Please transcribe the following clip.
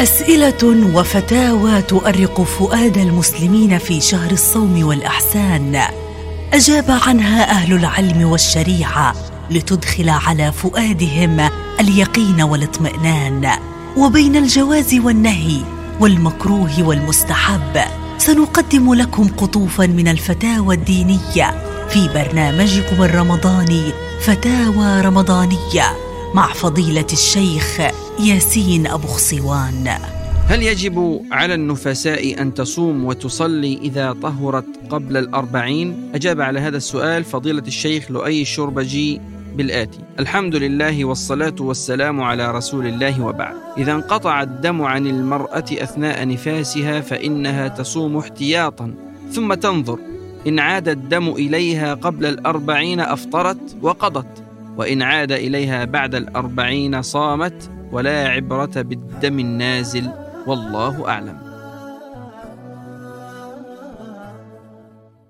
أسئلة وفتاوى تؤرق فؤاد المسلمين في شهر الصوم والأحسان. أجاب عنها أهل العلم والشريعة لتدخل على فؤادهم اليقين والاطمئنان. وبين الجواز والنهي والمكروه والمستحب سنقدم لكم قطوفا من الفتاوى الدينية في برنامجكم الرمضاني فتاوى رمضانية. مع فضيلة الشيخ ياسين أبو خصوان هل يجب على النفساء أن تصوم وتصلي إذا طهرت قبل الأربعين؟ أجاب على هذا السؤال فضيلة الشيخ لؤي الشربجي بالآتي. الحمد لله والصلاة والسلام على رسول الله وبعد. إذا انقطع الدم عن المرأة أثناء نفاسها فإنها تصوم احتياطا. ثم تنظر. إن عاد الدم إليها قبل الأربعين أفطرت وقضت. وإن عاد إليها بعد الأربعين صامت ولا عبرة بالدم النازل والله أعلم.